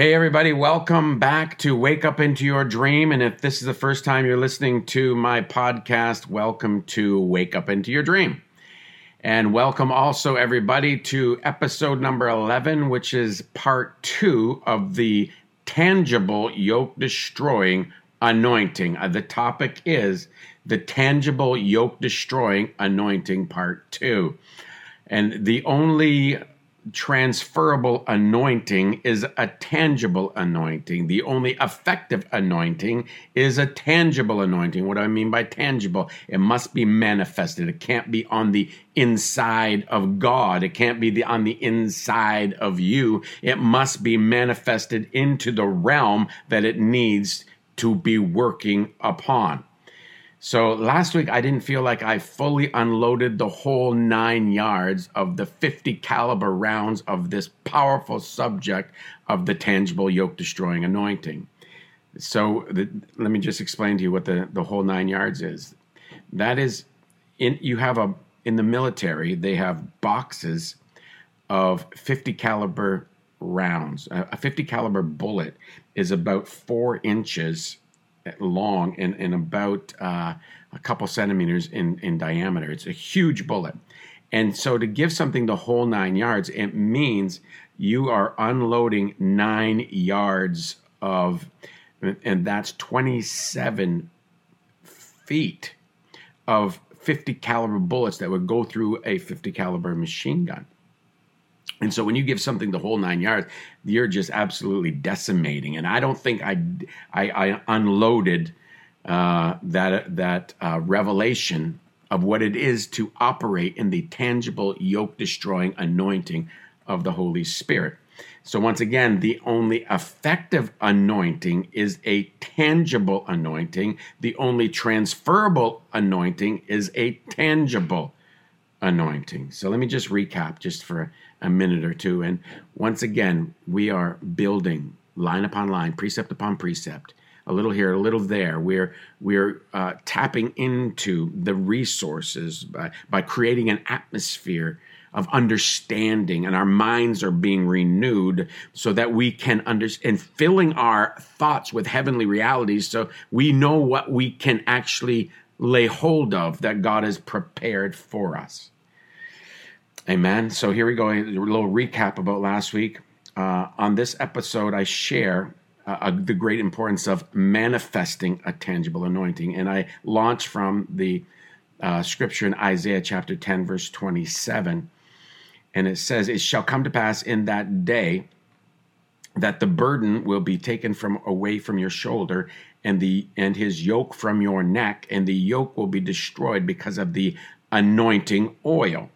Hey, everybody, welcome back to Wake Up Into Your Dream. And if this is the first time you're listening to my podcast, welcome to Wake Up Into Your Dream. And welcome also, everybody, to episode number 11, which is part two of the tangible yoke destroying anointing. Uh, the topic is the tangible yoke destroying anointing, part two. And the only transferable anointing is a tangible anointing. The only effective anointing is a tangible anointing. What do I mean by tangible? It must be manifested. It can't be on the inside of God. It can't be the, on the inside of you. It must be manifested into the realm that it needs to be working upon. So last week I didn't feel like I fully unloaded the whole 9 yards of the 50 caliber rounds of this powerful subject of the tangible yoke destroying anointing. So the, let me just explain to you what the, the whole 9 yards is. That is in you have a in the military they have boxes of 50 caliber rounds. A 50 caliber bullet is about 4 inches long and, and about uh, a couple centimeters in, in diameter. It's a huge bullet. And so to give something the whole nine yards, it means you are unloading nine yards of, and that's 27 feet of 50 caliber bullets that would go through a 50 caliber machine gun. And so when you give something the whole nine yards, you're just absolutely decimating. And I don't think I, I, I unloaded uh, that that uh, revelation of what it is to operate in the tangible yoke destroying anointing of the Holy Spirit. So once again, the only effective anointing is a tangible anointing. The only transferable anointing is a tangible anointing. So let me just recap just for a minute or two. And once again, we are building line upon line, precept upon precept, a little here, a little there. We're we're uh, tapping into the resources by, by creating an atmosphere of understanding, and our minds are being renewed so that we can understand and filling our thoughts with heavenly realities, so we know what we can actually lay hold of that God has prepared for us. Amen. So here we go. A little recap about last week. Uh, on this episode, I share uh, uh, the great importance of manifesting a tangible anointing. And I launch from the uh, scripture in Isaiah chapter 10, verse 27. And it says, It shall come to pass in that day that the burden will be taken from away from your shoulder and the and his yoke from your neck and the yoke will be destroyed because of the anointing oil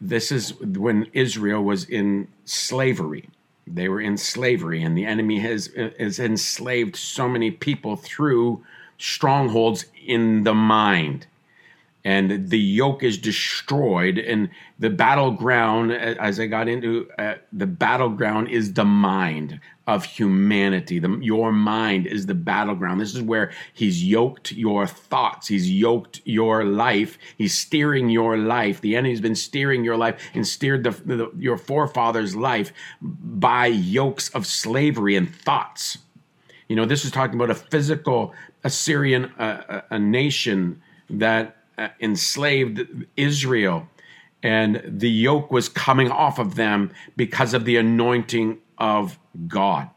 this is when Israel was in slavery. They were in slavery, and the enemy has, has enslaved so many people through strongholds in the mind. And the yoke is destroyed, and the battleground, as I got into, uh, the battleground is the mind of humanity. The, your mind is the battleground. This is where he's yoked your thoughts. He's yoked your life. He's steering your life. The enemy's been steering your life and steered the, the, your forefathers' life by yokes of slavery and thoughts. You know, this is talking about a physical Assyrian, uh, a nation that uh, enslaved Israel. And the yoke was coming off of them because of the anointing of God.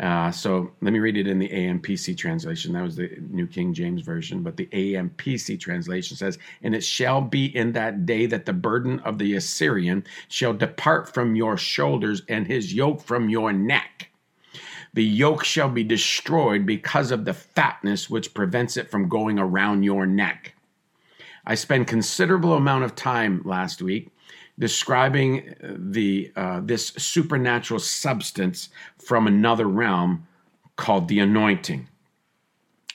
Uh, so let me read it in the AMPC translation. That was the New King James Version, but the AMPC translation says, And it shall be in that day that the burden of the Assyrian shall depart from your shoulders and his yoke from your neck. The yoke shall be destroyed because of the fatness which prevents it from going around your neck. I spent considerable amount of time last week describing the uh, this supernatural substance from another realm called the anointing.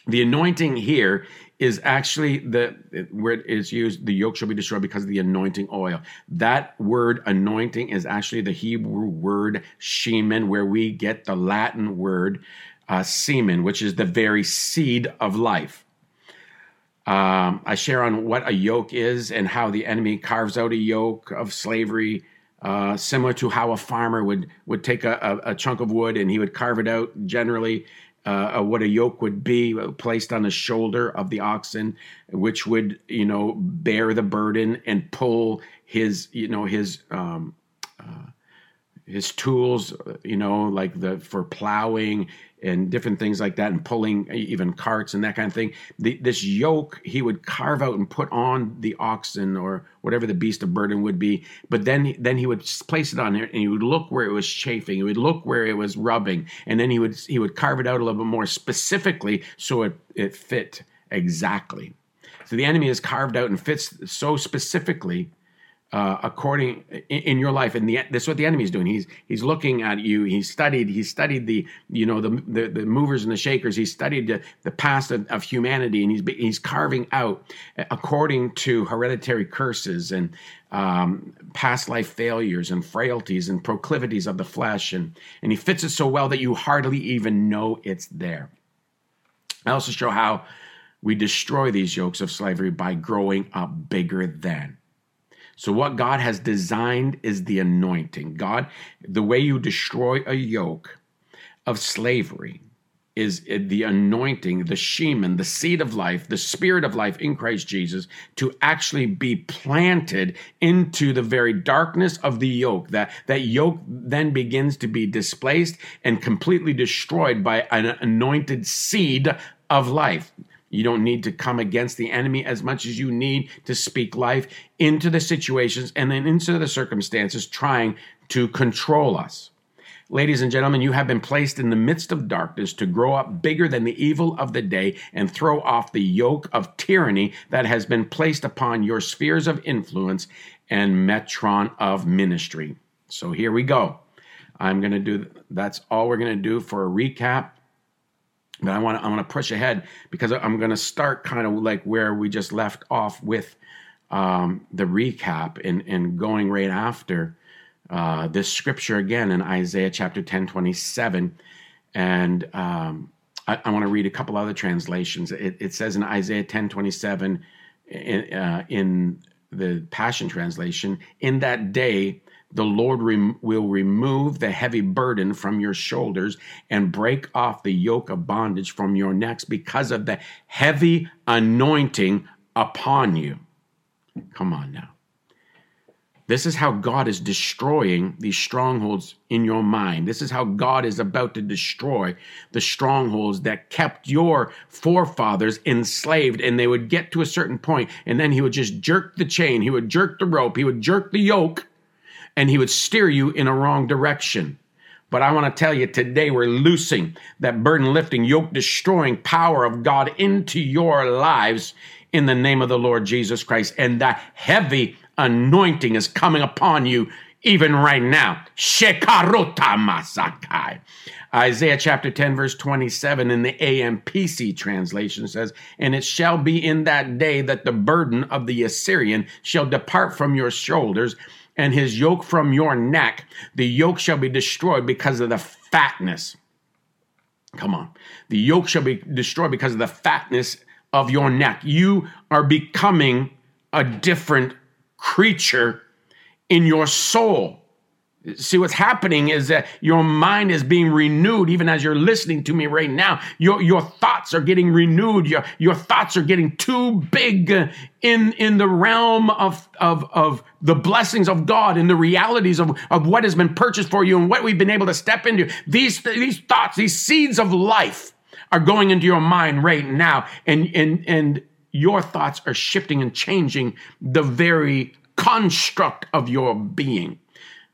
The anointing here is actually the where it is used the yoke shall be destroyed because of the anointing oil that word anointing is actually the hebrew word shemen where we get the latin word uh, semen which is the very seed of life um, i share on what a yoke is and how the enemy carves out a yoke of slavery uh, similar to how a farmer would would take a, a, a chunk of wood and he would carve it out generally uh, what a yoke would be placed on the shoulder of the oxen, which would you know bear the burden and pull his you know his um, uh, his tools, you know, like the for plowing and different things like that, and pulling even carts and that kind of thing. The, this yoke he would carve out and put on the oxen or whatever the beast of burden would be. But then then he would place it on there, and he would look where it was chafing. He would look where it was rubbing, and then he would he would carve it out a little bit more specifically so it it fit exactly. So the enemy is carved out and fits so specifically uh, according in, in, your life and the, this is what the enemy is doing. He's he's looking at you. He's studied he's studied the you know the the, the movers and the shakers. He's studied the, the past of, of, humanity and he's he's carving out according to hereditary curses and um, past life failures and frailties and proclivities of the flesh and and he fits it so well that you hardly even know it's there. I also show how we destroy these yokes of slavery by growing up bigger than so, what God has designed is the anointing. God, the way you destroy a yoke of slavery is uh, the anointing, the shemen, the seed of life, the spirit of life in Christ Jesus to actually be planted into the very darkness of the yoke. That, that yoke then begins to be displaced and completely destroyed by an anointed seed of life. You don't need to come against the enemy as much as you need to speak life into the situations and then into the circumstances trying to control us. Ladies and gentlemen, you have been placed in the midst of darkness to grow up bigger than the evil of the day and throw off the yoke of tyranny that has been placed upon your spheres of influence and metron of ministry. So here we go. I'm going to do that's all we're going to do for a recap but I want to I want to push ahead because I'm going to start kind of like where we just left off with um, the recap and and going right after uh, this scripture again in Isaiah chapter 10 27 and um, I, I want to read a couple other translations. It, it says in Isaiah 10 27 in, uh, in the Passion Translation, in that day the Lord rem- will remove the heavy burden from your shoulders and break off the yoke of bondage from your necks because of the heavy anointing upon you. Come on now. This is how God is destroying these strongholds in your mind. This is how God is about to destroy the strongholds that kept your forefathers enslaved. And they would get to a certain point, and then He would just jerk the chain, He would jerk the rope, He would jerk the yoke, and he would steer you in a wrong direction. But I want to tell you today, we're loosing that burden lifting, yoke destroying power of God into your lives in the name of the Lord Jesus Christ. And that heavy anointing is coming upon you even right now. Shekarota masakai. Isaiah chapter 10, verse 27 in the AMPC translation says, And it shall be in that day that the burden of the Assyrian shall depart from your shoulders, and his yoke from your neck, the yoke shall be destroyed because of the fatness. Come on. The yoke shall be destroyed because of the fatness of your neck. You are becoming a different creature in your soul. See, what's happening is that your mind is being renewed even as you're listening to me right now. Your, your thoughts are getting renewed. Your, your thoughts are getting too big in, in the realm of, of, of the blessings of God and the realities of, of what has been purchased for you and what we've been able to step into. These, these thoughts, these seeds of life are going into your mind right now. And, and, and your thoughts are shifting and changing the very construct of your being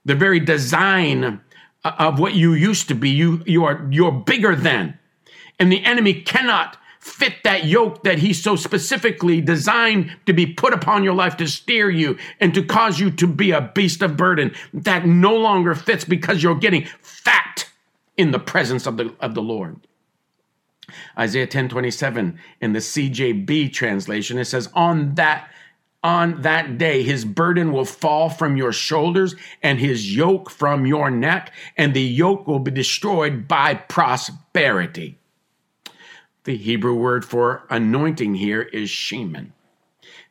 the very design of what you used to be. You, you are, you're bigger than. And the enemy cannot fit that yoke that he so specifically designed to be put upon your life to steer you and to cause you to be a beast of burden that no longer fits because you're getting fat in the presence of the, of the Lord. Isaiah 10 27 in the CJB translation, it says, On that on that day his burden will fall from your shoulders and his yoke from your neck, and the yoke will be destroyed by prosperity. The Hebrew word for anointing here is shemen.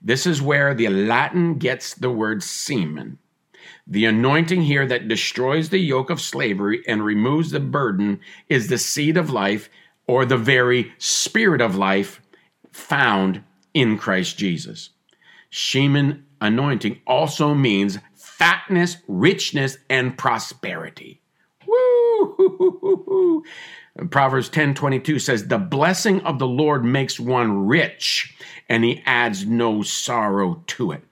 This is where the Latin gets the word semen. The anointing here that destroys the yoke of slavery and removes the burden is the seed of life or the very spirit of life found in Christ Jesus. Shemen anointing also means fatness, richness, and prosperity. Woo! Proverbs 10 22 says, The blessing of the Lord makes one rich, and he adds no sorrow to it.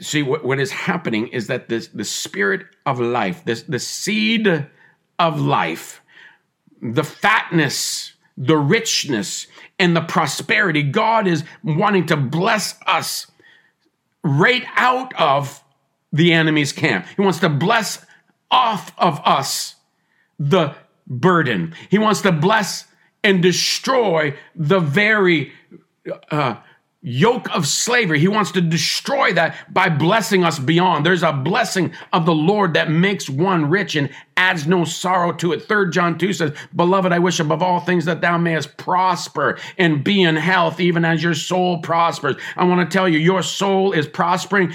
See, what, what is happening is that this, the spirit of life, this, the seed of life, the fatness, the richness, and the prosperity. God is wanting to bless us right out of the enemy's camp. He wants to bless off of us the burden. He wants to bless and destroy the very uh, yoke of slavery. He wants to destroy that by blessing us beyond. There's a blessing of the Lord that makes one rich and adds no sorrow to it. Third John 2 says, Beloved, I wish above all things that thou mayest prosper and be in health, even as your soul prospers. I want to tell you, your soul is prospering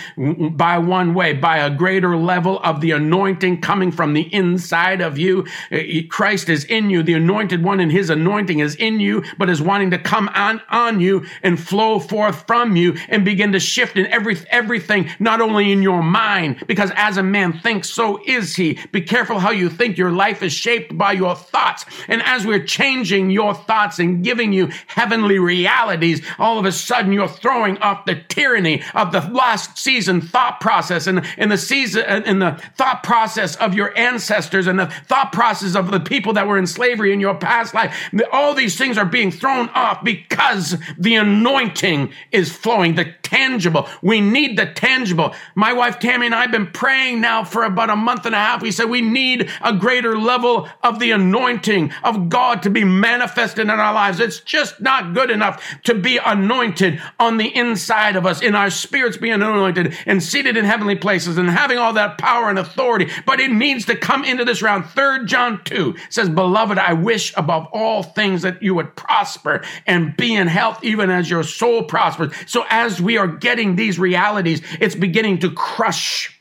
by one way, by a greater level of the anointing coming from the inside of you. Uh, Christ is in you, the anointed one, and his anointing is in you, but is wanting to come on, on you and flow forth from you and begin to shift in every, everything, not only in your mind, because as a man thinks, so is he. Be careful how you think. Your life is shaped by your thoughts. And as we're changing your thoughts and giving you heavenly realities, all of a sudden you're throwing off the tyranny of the last season thought process and in the season in the thought process of your ancestors and the thought process of the people that were in slavery in your past life. All these things are being thrown off because the anointing is flowing, the tangible. We need the tangible. My wife Tammy and I have been praying now for about a month and a half. We said we need a greater level of the anointing of God to be manifested in our lives. It's just not good enough to be anointed on the inside of us, in our spirits being anointed and seated in heavenly places and having all that power and authority. But it needs to come into this round. Third John 2 says, Beloved, I wish above all things that you would prosper and be in health, even as your soul prospers. So as we are getting these realities, it's beginning to crush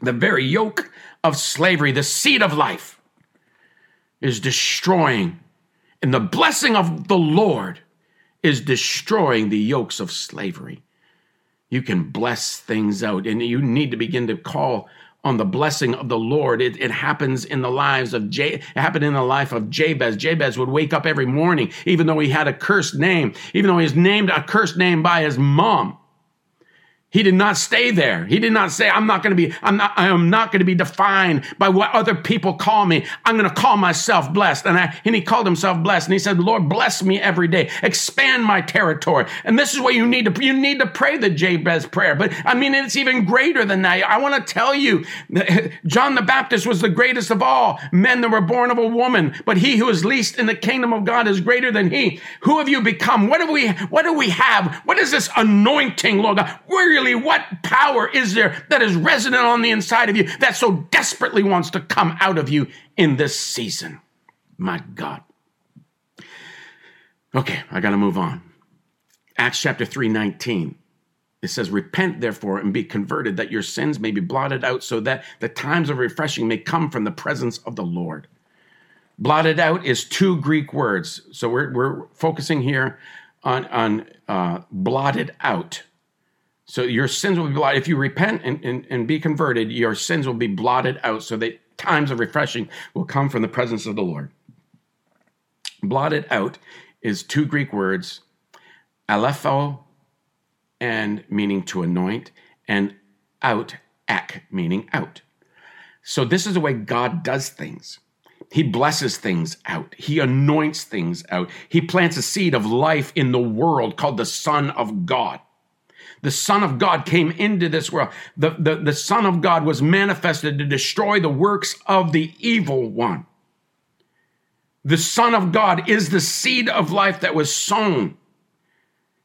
the very yoke of slavery, the seed of life, is destroying, and the blessing of the Lord is destroying the yokes of slavery. You can bless things out, and you need to begin to call on the blessing of the Lord. It, it happens in the lives of J. It happened in the life of Jabez. Jabez would wake up every morning, even though he had a cursed name, even though he was named a cursed name by his mom. He did not stay there. He did not say, I'm not going to be, I'm not, I am not going to be defined by what other people call me. I'm going to call myself blessed. And, I, and he called himself blessed. And he said, Lord, bless me every day. Expand my territory. And this is what you need to, you need to pray the Jabez prayer. But I mean, it's even greater than that. I want to tell you, John the Baptist was the greatest of all men that were born of a woman. But he who is least in the kingdom of God is greater than he. Who have you become? What do we, what do we have? What is this anointing, Lord God? We're really what power is there that is resident on the inside of you that so desperately wants to come out of you in this season? My God. Okay, I got to move on. Acts chapter 3 19. It says, Repent therefore and be converted, that your sins may be blotted out, so that the times of refreshing may come from the presence of the Lord. Blotted out is two Greek words. So we're, we're focusing here on, on uh, blotted out. So your sins will be blotted. If you repent and, and, and be converted, your sins will be blotted out so that times of refreshing will come from the presence of the Lord. Blotted out is two Greek words, alepho, and meaning to anoint, and out, ek, meaning out. So this is the way God does things. He blesses things out. He anoints things out. He plants a seed of life in the world called the Son of God. The Son of God came into this world. The, the, the Son of God was manifested to destroy the works of the evil one. The Son of God is the seed of life that was sown.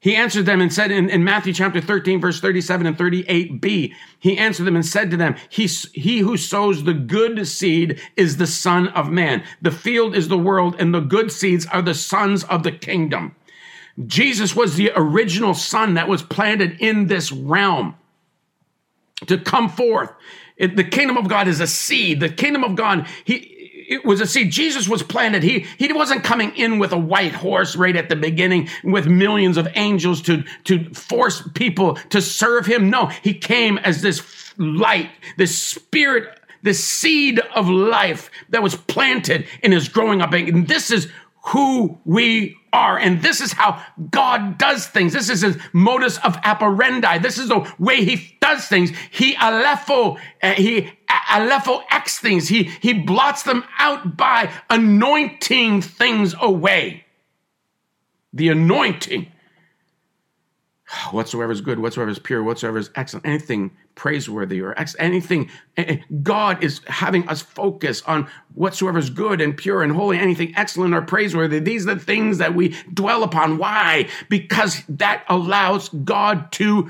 He answered them and said in, in, Matthew chapter 13, verse 37 and 38b, he answered them and said to them, he, he who sows the good seed is the Son of Man. The field is the world, and the good seeds are the sons of the kingdom. Jesus was the original son that was planted in this realm to come forth. It, the kingdom of God is a seed. The kingdom of God, he, it was a seed. Jesus was planted. He, he wasn't coming in with a white horse right at the beginning with millions of angels to, to force people to serve him. No, he came as this light, this spirit, this seed of life that was planted and is growing up. And this is who we are. And this is how God does things. This is his modus of operandi. This is the way he does things. He alepho, uh, he alepho X things. He, he blots them out by anointing things away. The anointing whatsoever is good, whatsoever is pure, whatsoever is excellent, anything praiseworthy or anything. God is having us focus on whatsoever is good and pure and holy, anything excellent or praiseworthy. These are the things that we dwell upon. Why? Because that allows God to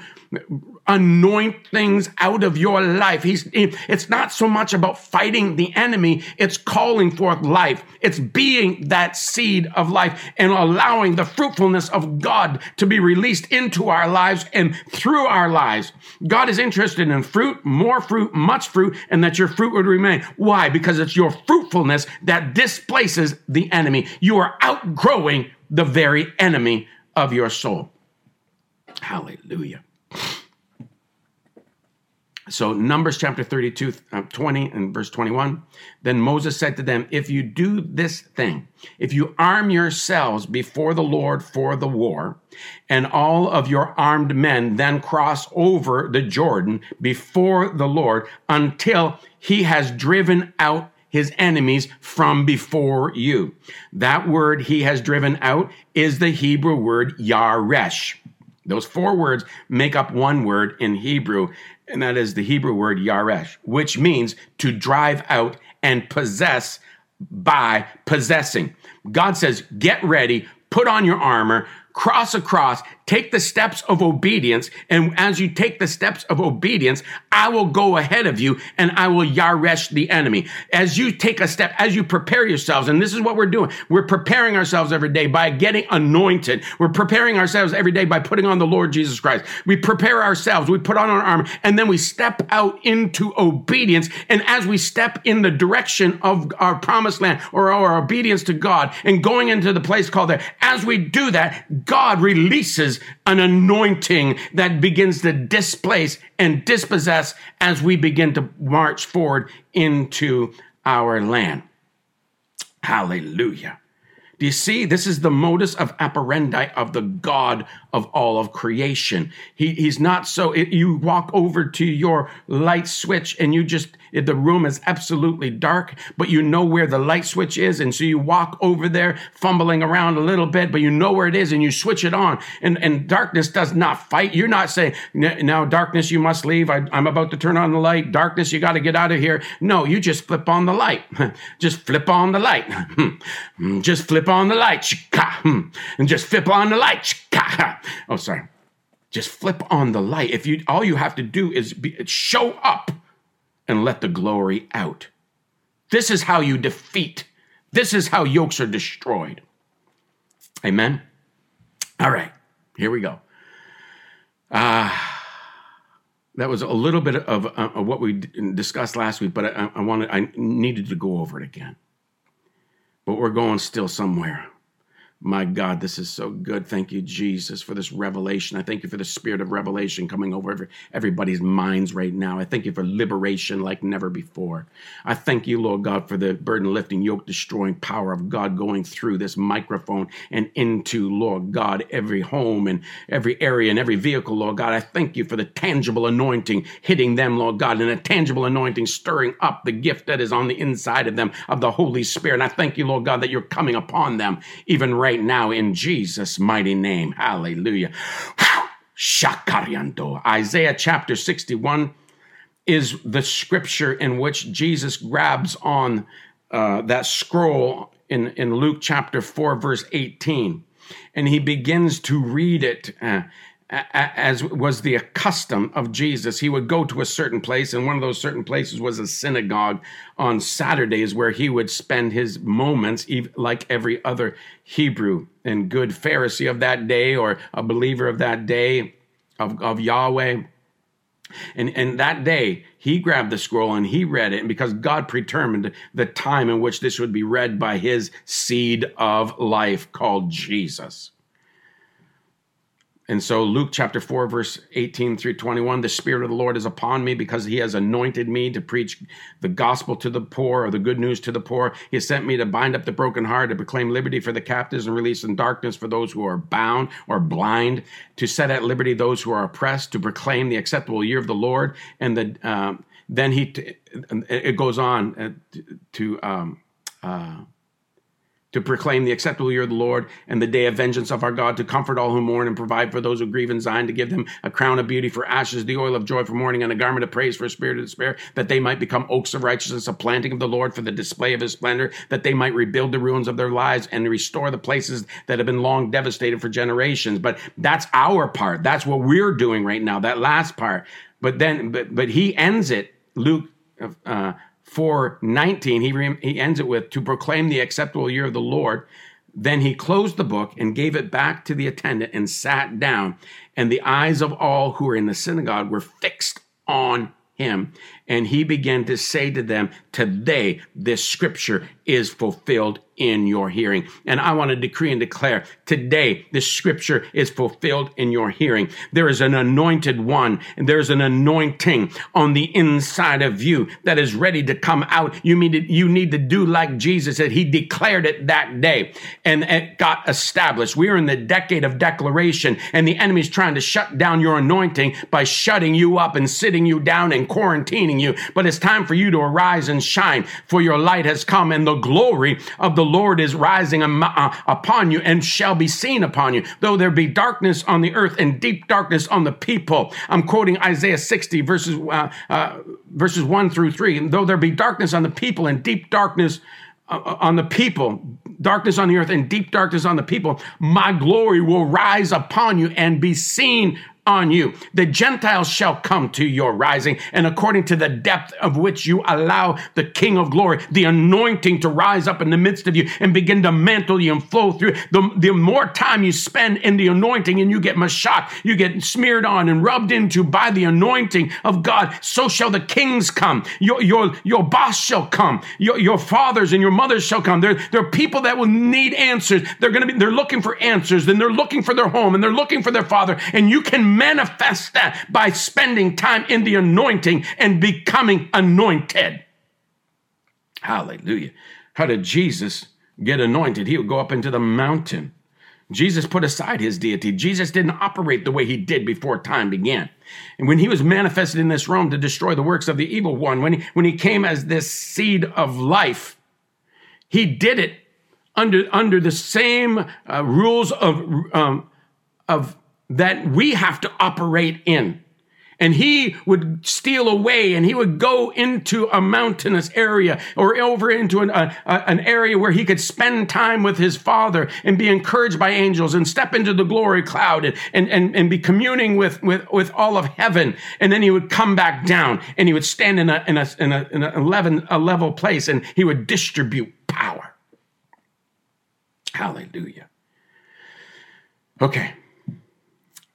anoint things out of your life. He's, it's not so much about fighting the enemy. It's calling forth life. It's being that seed of life and allowing the fruitfulness of God to be released into our lives and through our lives. God is interested in fruit, more fruit, much fruit, and that your fruit would remain. Why? Because it's your fruitfulness that displaces the enemy. You are outgrowing the very enemy of your soul. Hallelujah. So, Numbers chapter 32, uh, 20 and verse 21. Then Moses said to them, If you do this thing, if you arm yourselves before the Lord for the war, and all of your armed men then cross over the Jordan before the Lord until he has driven out his enemies from before you. That word he has driven out is the Hebrew word Yaresh. Those four words make up one word in Hebrew, and that is the Hebrew word yaresh, which means to drive out and possess by possessing. God says, get ready, put on your armor, cross across, take the steps of obedience. And as you take the steps of obedience, I will go ahead of you and I will yaresh the enemy. As you take a step, as you prepare yourselves, and this is what we're doing. We're preparing ourselves every day by getting anointed. We're preparing ourselves every day by putting on the Lord Jesus Christ. We prepare ourselves. We put on our armor and then we step out into obedience. And as we step in the direction of our promised land or our obedience to God and going into the place called there, as we do that, God releases an anointing that begins to displace and dispossess as we begin to march forward into our land. Hallelujah. Do you see? This is the modus of operandi of the God of all of creation. He, he's not so, it, you walk over to your light switch and you just, it, the room is absolutely dark, but you know where the light switch is. And so you walk over there, fumbling around a little bit, but you know where it is and you switch it on. And, and darkness does not fight. You're not saying, now, darkness, you must leave. I, I'm about to turn on the light. Darkness, you got to get out of here. No, you just flip on the light. just flip on the light. just flip on the light, hmm. and just flip on the light. Oh, sorry. Just flip on the light. If you, all you have to do is be, show up and let the glory out. This is how you defeat. This is how yokes are destroyed. Amen. All right, here we go. Ah. Uh, that was a little bit of, uh, of what we discussed last week, but I, I wanted, I needed to go over it again but we're going still somewhere. My God, this is so good. Thank you, Jesus, for this revelation. I thank you for the spirit of revelation coming over every, everybody's minds right now. I thank you for liberation like never before. I thank you, Lord God, for the burden lifting, yoke destroying power of God going through this microphone and into, Lord God, every home and every area and every vehicle, Lord God. I thank you for the tangible anointing hitting them, Lord God, and a tangible anointing stirring up the gift that is on the inside of them of the Holy Spirit. And I thank you, Lord God, that you're coming upon them even right right now in Jesus' mighty name. Hallelujah. Shakariando. Isaiah chapter 61 is the scripture in which Jesus grabs on uh, that scroll in, in Luke chapter 4, verse 18, and he begins to read it. Uh, as was the custom of Jesus, he would go to a certain place, and one of those certain places was a synagogue on Saturdays where he would spend his moments, like every other Hebrew and good Pharisee of that day or a believer of that day of, of Yahweh. And, and that day, he grabbed the scroll and he read it. And because God predetermined the time in which this would be read by his seed of life called Jesus. And so, Luke chapter 4, verse 18 through 21 the Spirit of the Lord is upon me because he has anointed me to preach the gospel to the poor or the good news to the poor. He has sent me to bind up the broken heart, to proclaim liberty for the captives and release in darkness for those who are bound or blind, to set at liberty those who are oppressed, to proclaim the acceptable year of the Lord. And the, uh, then he, t- it goes on uh, to, um, uh, to proclaim the acceptable year of the Lord and the day of vengeance of our God, to comfort all who mourn and provide for those who grieve in Zion, to give them a crown of beauty for ashes, the oil of joy for mourning, and a garment of praise for a spirit of despair, that they might become oaks of righteousness, a planting of the Lord for the display of his splendor, that they might rebuild the ruins of their lives and restore the places that have been long devastated for generations. But that's our part. That's what we're doing right now, that last part. But then, but, but he ends it, Luke uh, 4:19 he re- he ends it with to proclaim the acceptable year of the Lord. Then he closed the book and gave it back to the attendant and sat down. And the eyes of all who were in the synagogue were fixed on him. And he began to say to them today this scripture is fulfilled in your hearing. And I want to decree and declare today this scripture is fulfilled in your hearing. There is an anointed one and there's an anointing on the inside of you that is ready to come out. You need to, you need to do like Jesus said. He declared it that day and it got established. We are in the decade of declaration and the enemy's trying to shut down your anointing by shutting you up and sitting you down and quarantining you. But it's time for you to arise and shine for your light has come and the glory of the Lord is rising uh, upon you and shall be seen upon you. Though there be darkness on the earth and deep darkness on the people. I'm quoting Isaiah 60 verses, uh, uh, verses 1 through 3. And though there be darkness on the people and deep darkness uh, uh, on the people, darkness on the earth and deep darkness on the people, my glory will rise upon you and be seen on you. The Gentiles shall come to your rising, and according to the depth of which you allow the King of glory, the anointing to rise up in the midst of you and begin to mantle you and flow through. The, the more time you spend in the anointing and you get mashak, you get smeared on and rubbed into by the anointing of God, so shall the kings come. Your, your, your boss shall come. Your, your fathers and your mothers shall come. There, there are people that will need answers. They're going to be, they're looking for answers, and they're looking for their home, and they're looking for their father, and you can manifest that by spending time in the anointing and becoming anointed. Hallelujah. How did Jesus get anointed? He would go up into the mountain. Jesus put aside his deity. Jesus didn't operate the way he did before time began. And when he was manifested in this realm to destroy the works of the evil one, when he, when he came as this seed of life, he did it under, under the same uh, rules of, um, of that we have to operate in. And he would steal away and he would go into a mountainous area or over into an, a, an area where he could spend time with his father and be encouraged by angels and step into the glory cloud and, and, and, and be communing with, with, with all of heaven. And then he would come back down and he would stand in a, in a, in a, in a, 11, a level place and he would distribute power. Hallelujah. Okay.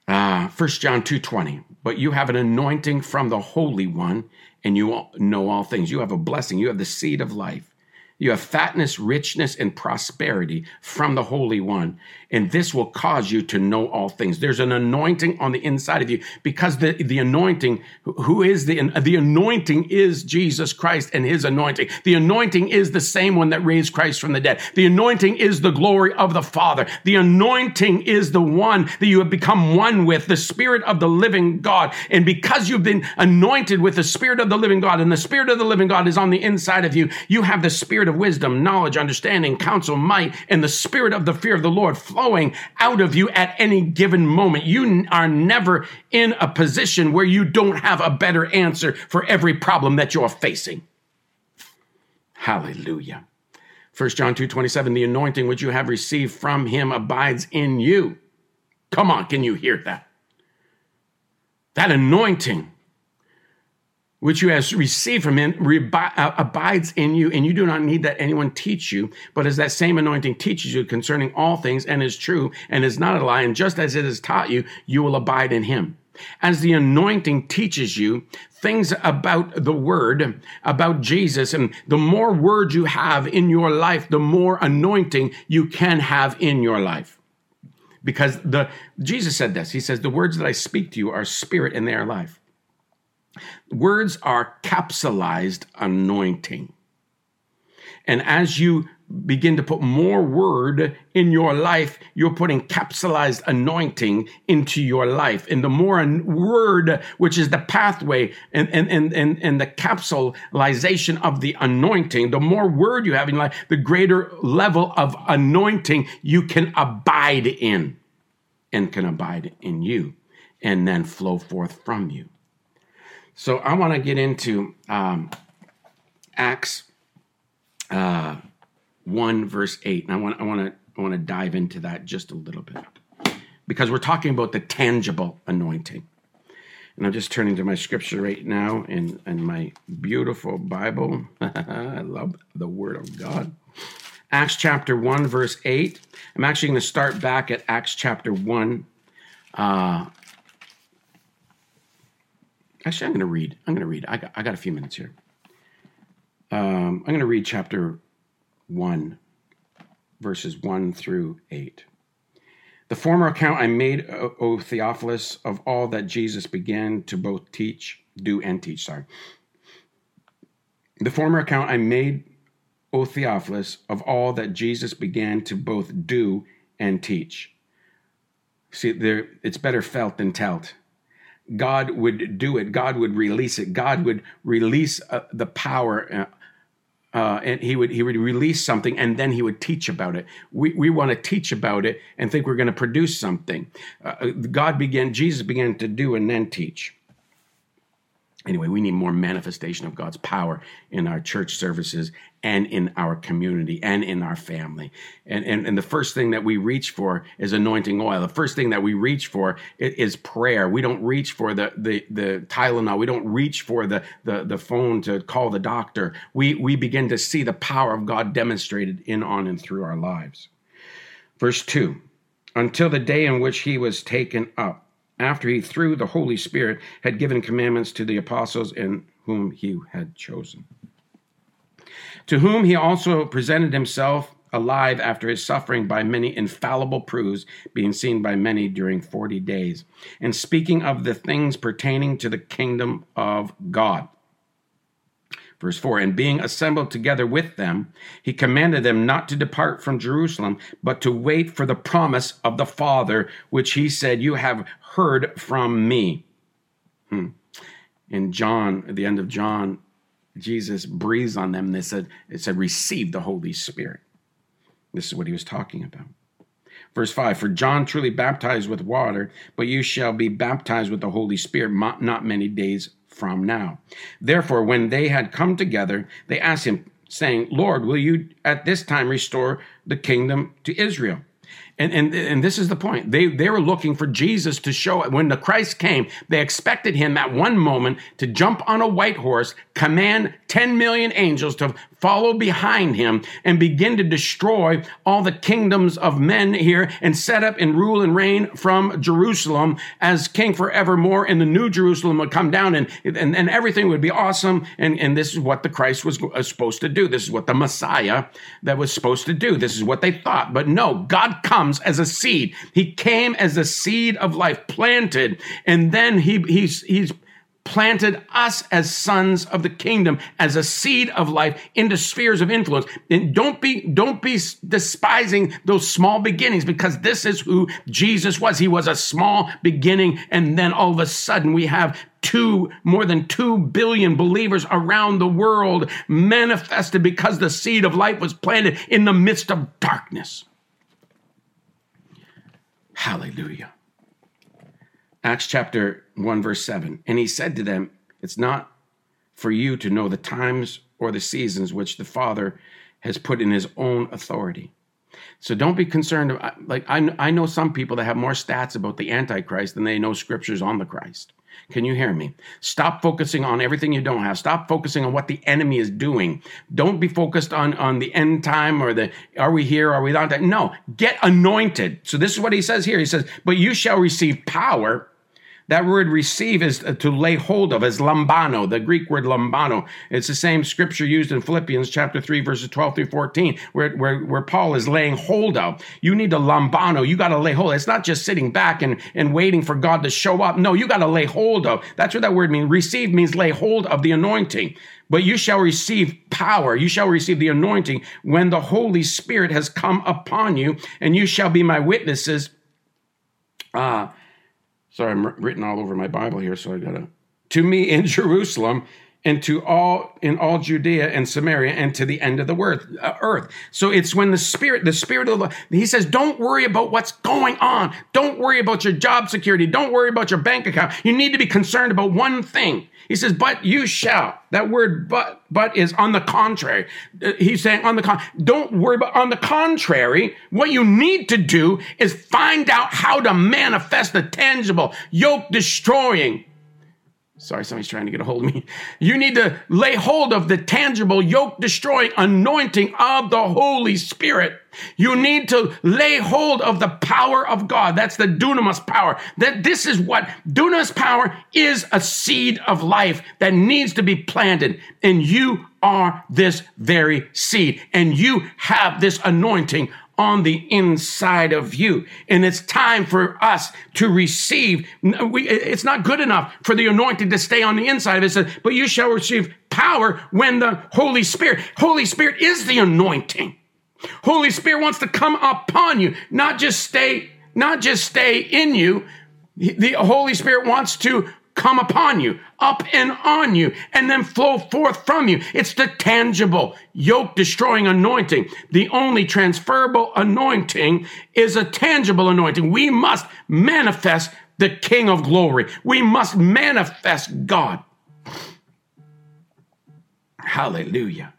Uh, 1 John 2.20, but you have an anointing from the Holy One, and you know all things. You have a blessing. You have the seed of life. You have fatness, richness, and prosperity from the Holy One. And this will cause you to know all things. There's an anointing on the inside of you because the, the anointing, who is the, the anointing is Jesus Christ and his anointing. The anointing is the same one that raised Christ from the dead. The anointing is the glory of the Father. The anointing is the one that you have become one with, the Spirit of the living God. And because you've been anointed with the Spirit of the living God and the Spirit of the living God is on the inside of you, you have the Spirit spirit of wisdom, knowledge, understanding, counsel, might, and the spirit of the fear of the Lord flowing out of you at any given moment. You are never in a position where you don't have a better answer for every problem that you're facing. Hallelujah. 1 John 2 27, the anointing which you have received from him abides in you. Come on, can you hear that? That anointing which you have received from him uh, abides in you, and you do not need that anyone teach you, but as that same anointing teaches you concerning all things and is true and is not a lie, and just as it has taught you, you will abide in him. As the anointing teaches you things about the word, about Jesus, and the more word you have in your life, the more anointing you can have in your life. Because the Jesus said this. He says, The words that I speak to you are spirit and they are life. Words are capsulized anointing. And as you begin to put more word in your life, you're putting capsulized anointing into your life. And the more word, which is the pathway and, and, and, and, and the capsulization of the anointing, the more word you have in life, the greater level of anointing you can abide in and can abide in you and then flow forth from you. So I want to get into um, Acts uh, one verse eight, and I want I want to I want to dive into that just a little bit because we're talking about the tangible anointing. And I'm just turning to my scripture right now in, in my beautiful Bible. I love the Word of God. Acts chapter 1, verse 8. I'm actually going to start back at Acts chapter 1, uh, Actually, I'm going to read. I'm going to read. I got, I got a few minutes here. Um, I'm going to read chapter 1, verses 1 through 8. The former account I made, O Theophilus, of all that Jesus began to both teach, do, and teach. Sorry. The former account I made, O Theophilus, of all that Jesus began to both do and teach. See, there, it's better felt than telt. God would do it. God would release it. God would release uh, the power. Uh, uh, and he would he would release something and then he would teach about it. We we want to teach about it and think we're going to produce something. Uh, God began Jesus began to do and then teach anyway, we need more manifestation of God's power in our church services and in our community and in our family. And, and, and the first thing that we reach for is anointing oil. The first thing that we reach for is prayer. We don't reach for the, the, the Tylenol. We don't reach for the, the, the phone to call the doctor. We, we begin to see the power of God demonstrated in, on, and through our lives. Verse 2 Until the day in which he was taken up after he, through the Holy Spirit, had given commandments to the apostles in whom he had chosen. To whom he also presented himself alive after his suffering by many infallible proofs, being seen by many during forty days, and speaking of the things pertaining to the kingdom of God. Verse 4 And being assembled together with them, he commanded them not to depart from Jerusalem, but to wait for the promise of the Father, which he said, You have heard from me. Hmm. In John, at the end of John, Jesus breathes on them. They said, it said, receive the Holy Spirit. This is what he was talking about. Verse 5 For John truly baptized with water, but you shall be baptized with the Holy Spirit not many days from now. Therefore, when they had come together, they asked him, saying, Lord, will you at this time restore the kingdom to Israel? And, and, and this is the point. They, they were looking for Jesus to show when the Christ came, they expected him at one moment to jump on a white horse, command 10 million angels to follow behind him and begin to destroy all the kingdoms of men here and set up and rule and reign from Jerusalem as king forevermore. And the new Jerusalem would come down and, and, and everything would be awesome. And, and this is what the Christ was uh, supposed to do. This is what the Messiah that was supposed to do. This is what they thought. But no, God comes as a seed. He came as a seed of life planted. And then he, he's, he's planted us as sons of the kingdom as a seed of life into spheres of influence and don't be don't be despising those small beginnings because this is who Jesus was he was a small beginning and then all of a sudden we have two more than 2 billion believers around the world manifested because the seed of life was planted in the midst of darkness hallelujah Acts chapter 1, verse 7. And he said to them, It's not for you to know the times or the seasons which the Father has put in his own authority. So don't be concerned. Like I, I know some people that have more stats about the Antichrist than they know scriptures on the Christ. Can you hear me? Stop focusing on everything you don't have. Stop focusing on what the enemy is doing. Don't be focused on, on the end time or the are we here, are we not? No, get anointed. So this is what he says here. He says, But you shall receive power that word receive is to lay hold of, as lambano, the Greek word lambano. It's the same scripture used in Philippians chapter 3, verses 12 through 14, where, where, where Paul is laying hold of. You need to lambano. You got to lay hold. It's not just sitting back and, and waiting for God to show up. No, you got to lay hold of. That's what that word means. Receive means lay hold of the anointing. But you shall receive power. You shall receive the anointing when the Holy Spirit has come upon you, and you shall be my witnesses. Uh, Sorry, I'm written all over my Bible here, so I gotta. To me in Jerusalem and to all in all Judea and Samaria and to the end of the earth. Uh, earth. So it's when the spirit, the spirit of the, he says, don't worry about what's going on. Don't worry about your job security. Don't worry about your bank account. You need to be concerned about one thing. He says, but you shall. That word but, but is on the contrary. Uh, he's saying on the con, don't worry about, on the contrary, what you need to do is find out how to manifest the tangible, yoke destroying, Sorry, somebody's trying to get a hold of me. You need to lay hold of the tangible, yoke destroying anointing of the Holy Spirit. You need to lay hold of the power of God. That's the dunamis power. That this is what dunamis power is a seed of life that needs to be planted. And you are this very seed. And you have this anointing on the inside of you. And it's time for us to receive. We, it's not good enough for the anointing to stay on the inside of it but you shall receive power when the Holy Spirit, Holy Spirit is the anointing. Holy Spirit wants to come upon you, not just stay, not just stay in you. The Holy Spirit wants to come upon you, up and on you, and then flow forth from you. It's the tangible, yoke destroying anointing. The only transferable anointing is a tangible anointing. We must manifest the King of glory. We must manifest God. Hallelujah.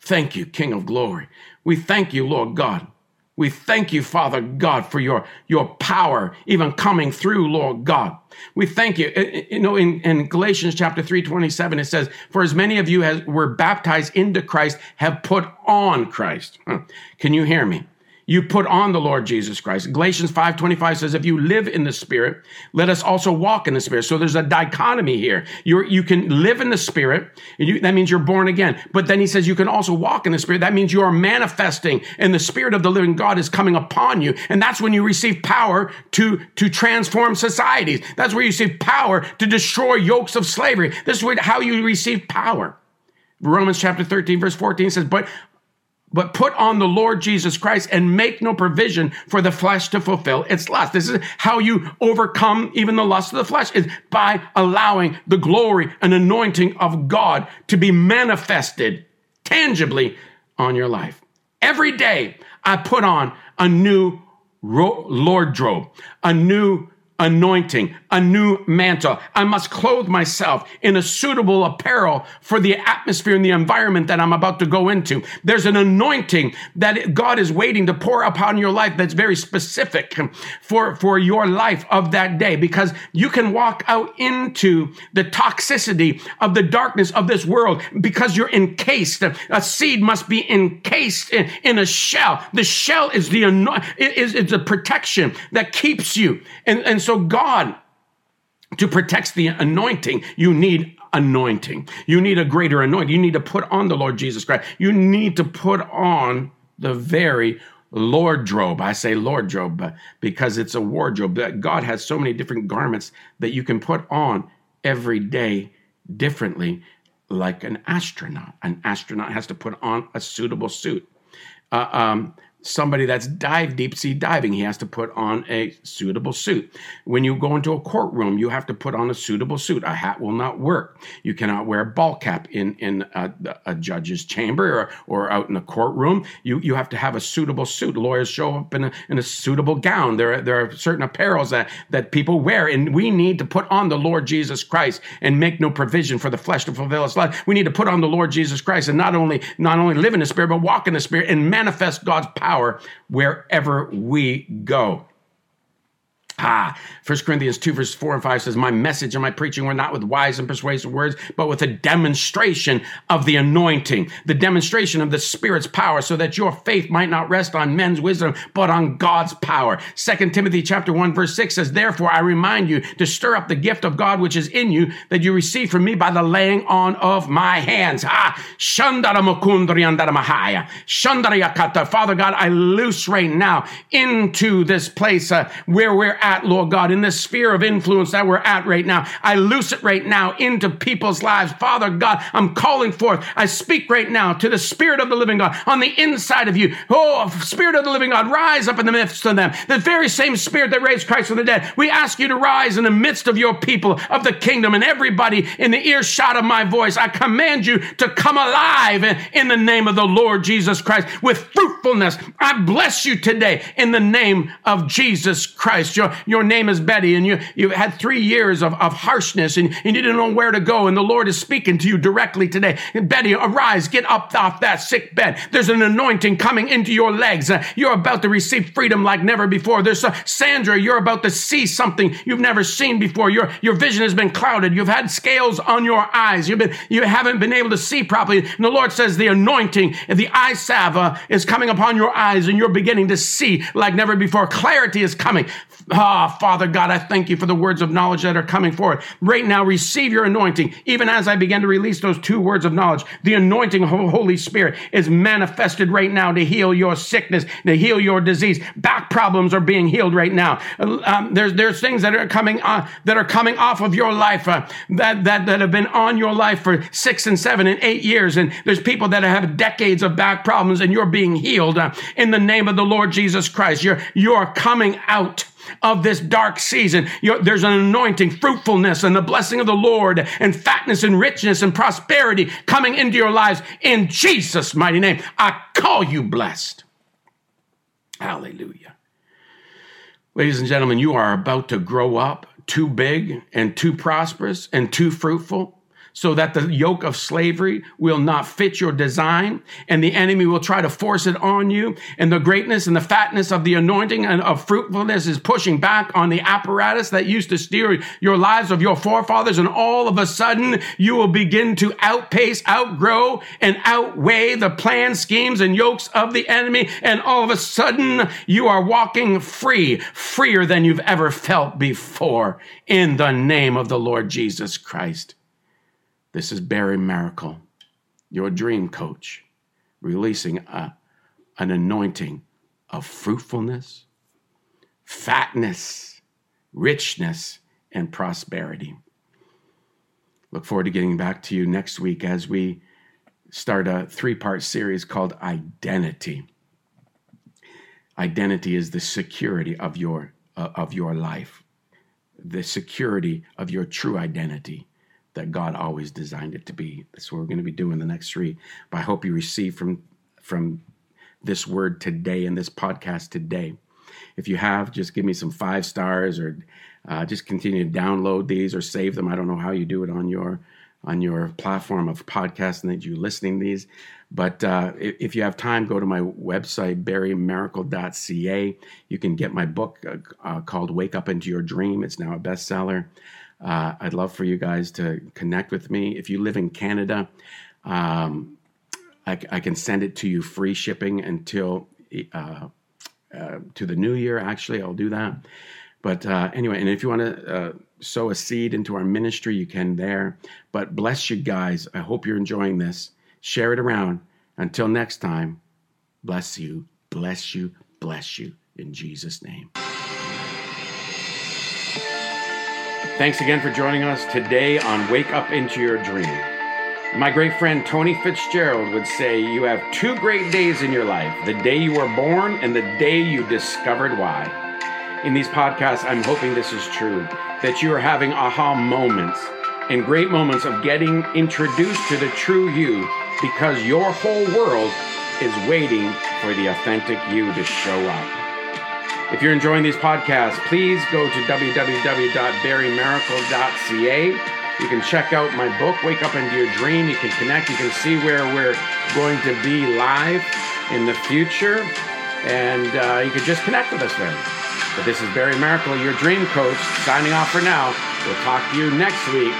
Thank you, King of glory. We thank you, Lord God. We thank you, Father God, for your, your power even coming through, Lord God. We thank you. You know, in, in Galatians chapter 3, 27, it says, For as many of you as were baptized into Christ have put on Christ. Hmm. Can you hear me? You put on the Lord Jesus Christ. Galatians 5:25 says if you live in the spirit, let us also walk in the spirit. So there's a dichotomy here. You you can live in the spirit, you, that means you're born again. But then he says you can also walk in the spirit. That means you are manifesting and the spirit of the living God is coming upon you. And that's when you receive power to to transform societies. That's where you receive power to destroy yokes of slavery. This is how you receive power. Romans chapter 13 verse 14 says, "But but put on the Lord Jesus Christ and make no provision for the flesh to fulfill its lust. This is how you overcome even the lust of the flesh is by allowing the glory and anointing of God to be manifested tangibly on your life. Every day I put on a new Lord robe, a new anointing, a new mantle. I must clothe myself in a suitable apparel for the atmosphere and the environment that I'm about to go into. There's an anointing that God is waiting to pour upon your life that's very specific for, for your life of that day because you can walk out into the toxicity of the darkness of this world because you're encased. A seed must be encased in, in a shell. The shell is the is, is a protection that keeps you. And, and so God, to protect the anointing, you need anointing. You need a greater anointing. You need to put on the Lord Jesus Christ. You need to put on the very wardrobe. I say wardrobe because it's a wardrobe. God has so many different garments that you can put on every day differently, like an astronaut. An astronaut has to put on a suitable suit. Uh, um, somebody that's dive deep sea diving, he has to put on a suitable suit. When you go into a courtroom, you have to put on a suitable suit. A hat will not work. You cannot wear a ball cap in in a, a judge's chamber or, or out in a courtroom. You you have to have a suitable suit. Lawyers show up in a, in a suitable gown. There are, there are certain apparels that that people wear, and we need to put on the Lord Jesus Christ and make no provision for the flesh to fulfill its life. We need to put on the Lord Jesus Christ and not only not only live in the Spirit, but walk in the Spirit and manifest God's power power wherever we go. Ah, 1 Corinthians 2, verse 4 and 5 says, My message and my preaching were not with wise and persuasive words, but with a demonstration of the anointing, the demonstration of the Spirit's power, so that your faith might not rest on men's wisdom, but on God's power. 2 Timothy chapter 1, verse 6 says, Therefore I remind you to stir up the gift of God which is in you, that you receive from me by the laying on of my hands. Ah, Father God, I loose right now into this place uh, where we're at, Lord God, in this sphere of influence that we're at right now. I loose it right now into people's lives. Father God, I'm calling forth. I speak right now to the Spirit of the living God on the inside of you. Oh, Spirit of the living God, rise up in the midst of them. The very same Spirit that raised Christ from the dead. We ask you to rise in the midst of your people of the kingdom and everybody in the earshot of my voice. I command you to come alive in the name of the Lord Jesus Christ with fruitfulness. I bless you today in the name of Jesus Christ. Your your name is Betty and you, you've had three years of, of harshness and, and you didn't know where to go. And the Lord is speaking to you directly today. Betty, arise, get up off that sick bed. There's an anointing coming into your legs. Uh, you're about to receive freedom like never before. There's uh, Sandra, you're about to see something you've never seen before. Your, your vision has been clouded. You've had scales on your eyes. You've been, you haven't been able to see properly. And the Lord says the anointing, the eye salve uh, is coming upon your eyes and you're beginning to see like never before. Clarity is coming. Ah, Father God, I thank you for the words of knowledge that are coming forward. Right now, receive your anointing. Even as I begin to release those two words of knowledge, the anointing of the Holy Spirit is manifested right now to heal your sickness, to heal your disease. Back problems are being healed right now. Um, there's, there's things that are coming on, that are coming off of your life, uh, that, that, that have been on your life for six and seven and eight years. And there's people that have decades of back problems and you're being healed uh, in the name of the Lord Jesus Christ. You're, you're coming out of this dark season. You're, there's an anointing, fruitfulness, and the blessing of the Lord, and fatness, and richness, and prosperity coming into your lives in Jesus' mighty name. I call you blessed. Hallelujah. Ladies and gentlemen, you are about to grow up too big and too prosperous and too fruitful so that the yoke of slavery will not fit your design and the enemy will try to force it on you. And the greatness and the fatness of the anointing and of fruitfulness is pushing back on the apparatus that used to steer your lives of your forefathers. And all of a sudden you will begin to outpace, outgrow, and outweigh the plans, schemes, and yokes of the enemy. And all of a sudden you are walking free, freer than you've ever felt before in the name of the Lord Jesus Christ. This is Barry Miracle, your dream coach, releasing a, an anointing of fruitfulness, fatness, richness, and prosperity. Look forward to getting back to you next week as we start a three part series called Identity. Identity is the security of your, uh, of your life, the security of your true identity that God always designed it to be. That's what we're going to be doing the next three. But I hope you receive from from this word today and this podcast today. If you have, just give me some five stars or uh, just continue to download these or save them. I don't know how you do it on your on your platform of podcasting that you're listening these. But uh, if you have time, go to my website, barrymiracle.ca. You can get my book uh, uh, called Wake Up Into Your Dream. It's now a bestseller. Uh, I'd love for you guys to connect with me. If you live in Canada, um, I, I, can send it to you free shipping until uh, uh, to the new year. Actually, I'll do that. But uh, anyway, and if you want to uh, sow a seed into our ministry, you can there. But bless you guys. I hope you're enjoying this. Share it around. Until next time, bless you, bless you, bless you in Jesus' name. Thanks again for joining us today on Wake Up Into Your Dream. My great friend Tony Fitzgerald would say, You have two great days in your life the day you were born and the day you discovered why. In these podcasts, I'm hoping this is true, that you are having aha moments and great moments of getting introduced to the true you because your whole world is waiting for the authentic you to show up. If you're enjoying these podcasts, please go to www.barrymiracle.ca you can check out my book, Wake Up Into Your Dream. You can connect. You can see where we're going to be live in the future. And uh, you can just connect with us there. But this is Barry Miracle, your dream coach, signing off for now. We'll talk to you next week